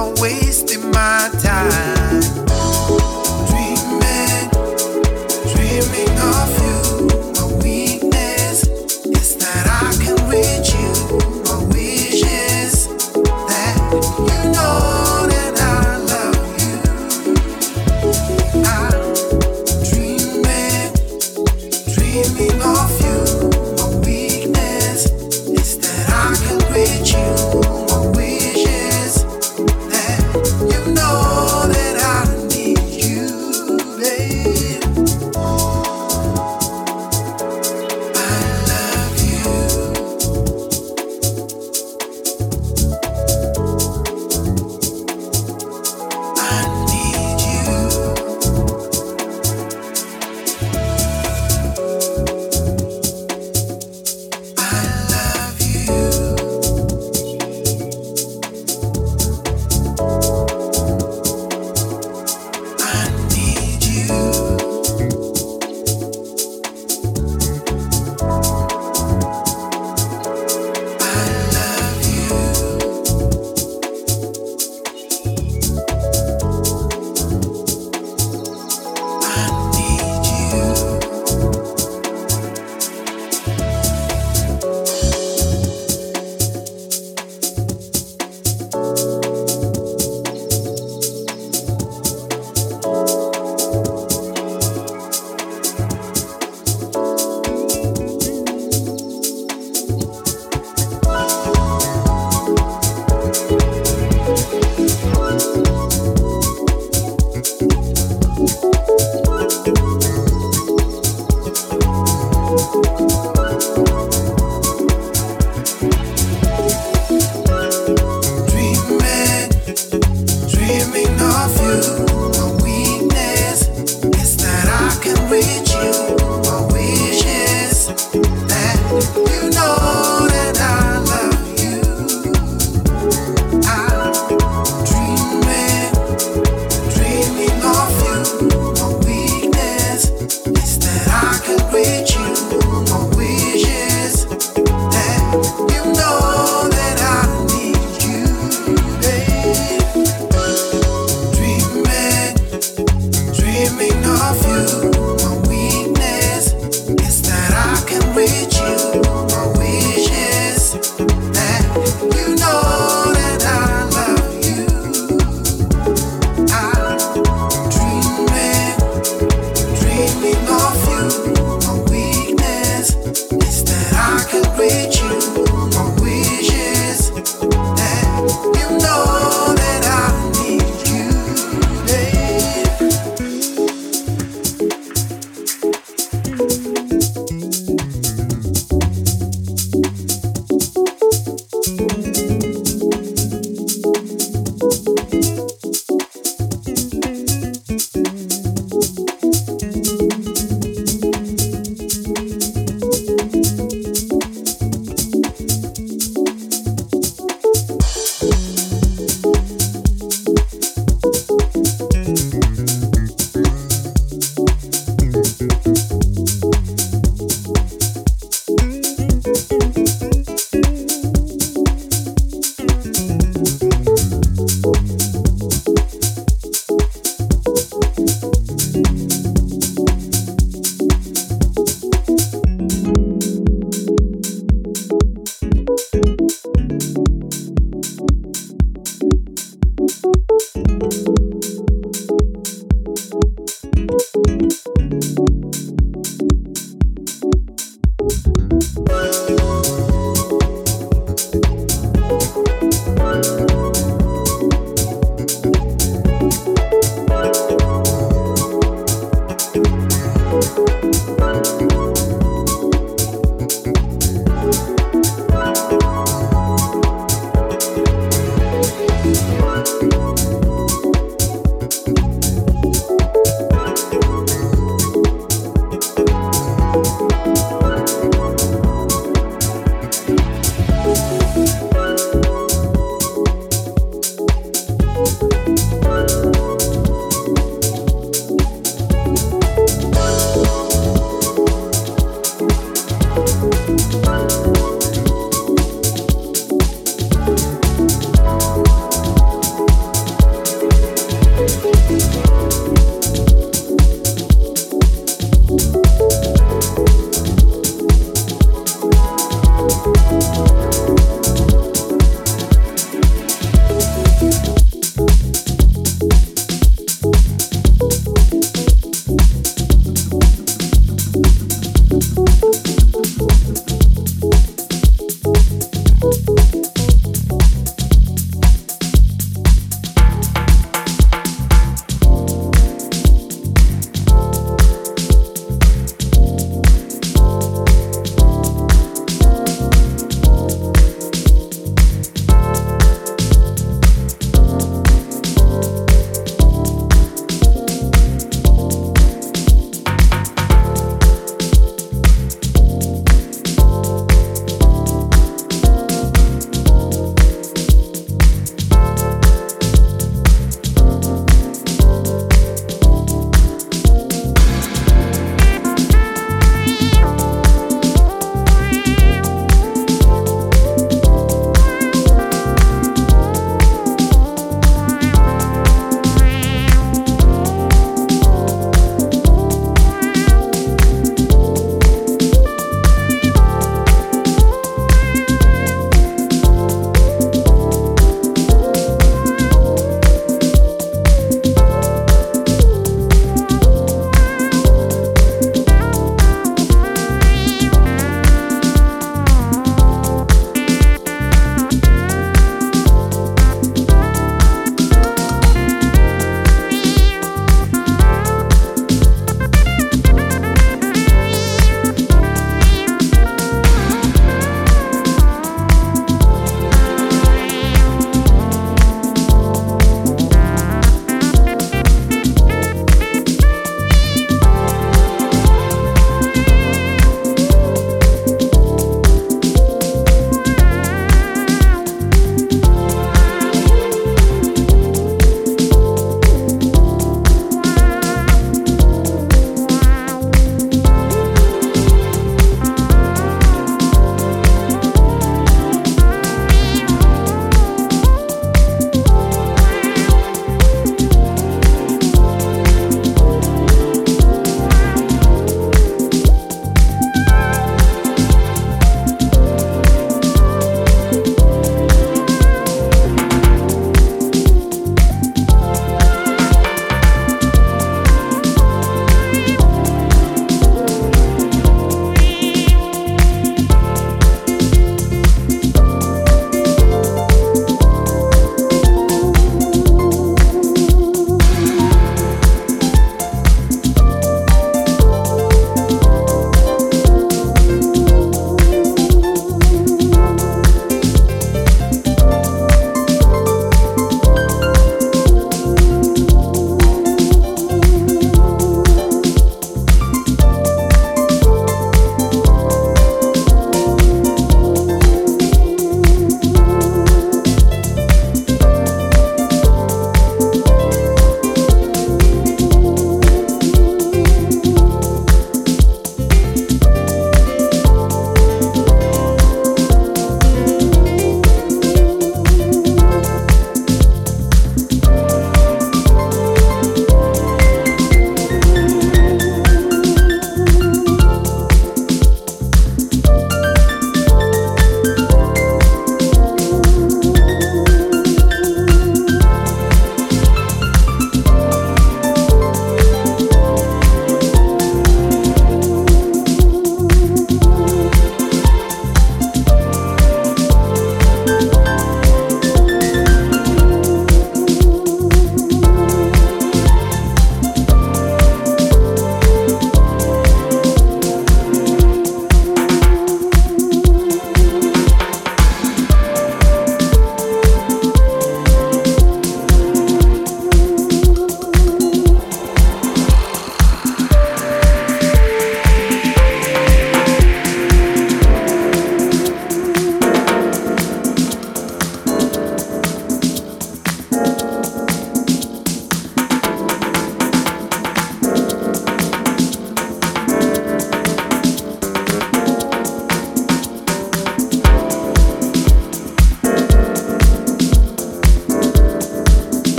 Thank